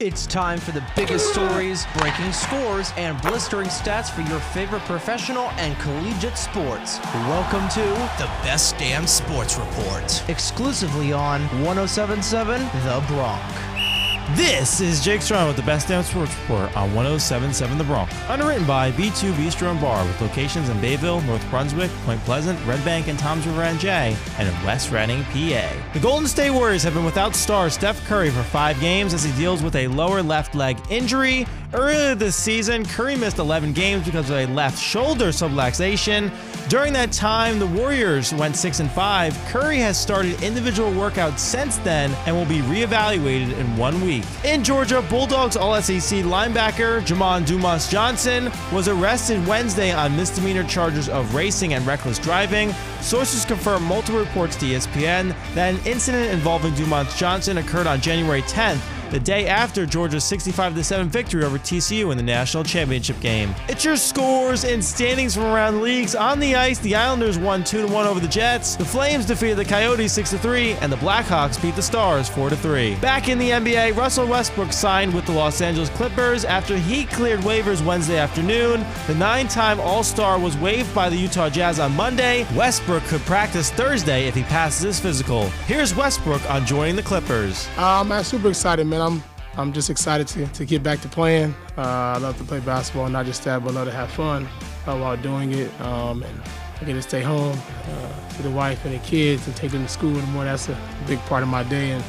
It's time for the biggest stories, breaking scores, and blistering stats for your favorite professional and collegiate sports. Welcome to The Best Damn Sports Report. exclusively on 1077 The Bronx. This is Jake Serrano with the Best Damn Sports Report on 1077 The Bronx. Underwritten by B2 Bistro and Bar with locations in Bayville, North Brunswick, Point Pleasant, Red Bank, and Toms River NJ, and in West Reading, PA. The Golden State Warriors have been without star Steph Curry for five games as he deals with a lower left leg injury. Earlier this season, Curry missed 11 games because of a left shoulder subluxation. During that time, the Warriors went 6 and 5. Curry has started individual workouts since then and will be reevaluated in one week. In Georgia, Bulldogs All SEC linebacker Jamon Dumas Johnson was arrested Wednesday on misdemeanor charges of racing and reckless driving. Sources confirm multiple reports to ESPN that an incident involving Dumas Johnson occurred on January 10th the day after Georgia's 65 7 victory over TCU in the national championship game. It's your scores and standings from around leagues. On the ice, the Islanders won 2 1 over the Jets, the Flames defeated the Coyotes 6 3, and the Blackhawks beat the Stars 4 3. Back in the NBA, Russell Westbrook signed with the Los Angeles Clippers after he cleared waivers Wednesday afternoon. The nine time All Star was waived by the Utah Jazz on Monday. Westbrook could practice Thursday if he passes his physical. Here's Westbrook on joining the Clippers. Uh, man, super excited, man. I'm I'm just excited to, to get back to playing. Uh, I love to play basketball, not just that, but I love to have fun uh, while doing it. Um, and I get to stay home, uh, the wife and the kids, and take them to school in the morning. That's a big part of my day, and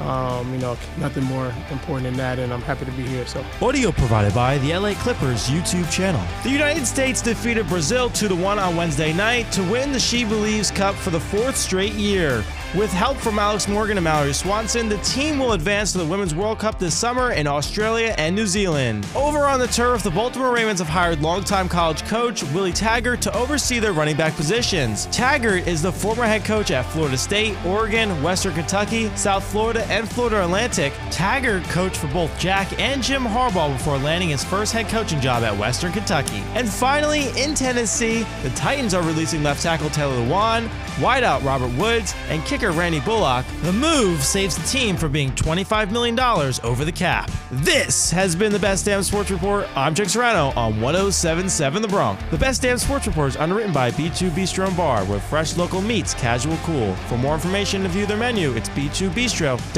um, you know, nothing more important than that. And I'm happy to be here. So. Audio provided by the LA Clippers YouTube channel. The United States defeated Brazil 2 1 on Wednesday night to win the She Believes Cup for the fourth straight year. With help from Alex Morgan and Mallory Swanson, the team will advance to the Women's World Cup this summer in Australia and New Zealand. Over on the turf, the Baltimore Ravens have hired longtime college coach Willie Taggart to oversee their running back positions. Taggart is the former head coach at Florida State, Oregon, Western Kentucky, South Florida, and Florida Atlantic. Taggart coached for both Jack and Jim Harbaugh before landing his first head coaching job at Western Kentucky. And finally, in Tennessee, the Titans are releasing left tackle Taylor Lewan, wideout Robert Woods, and kicker Randy Bullock. The move saves the team from being $25 million over the cap. This has been the Best Damn Sports Report. I'm Jake Serrano on 1077 The Bronx. The Best Damn Sports Report is underwritten by B2 Bistro and Bar, where fresh local meets casual cool. For more information and view their menu, it's b2bistro.com.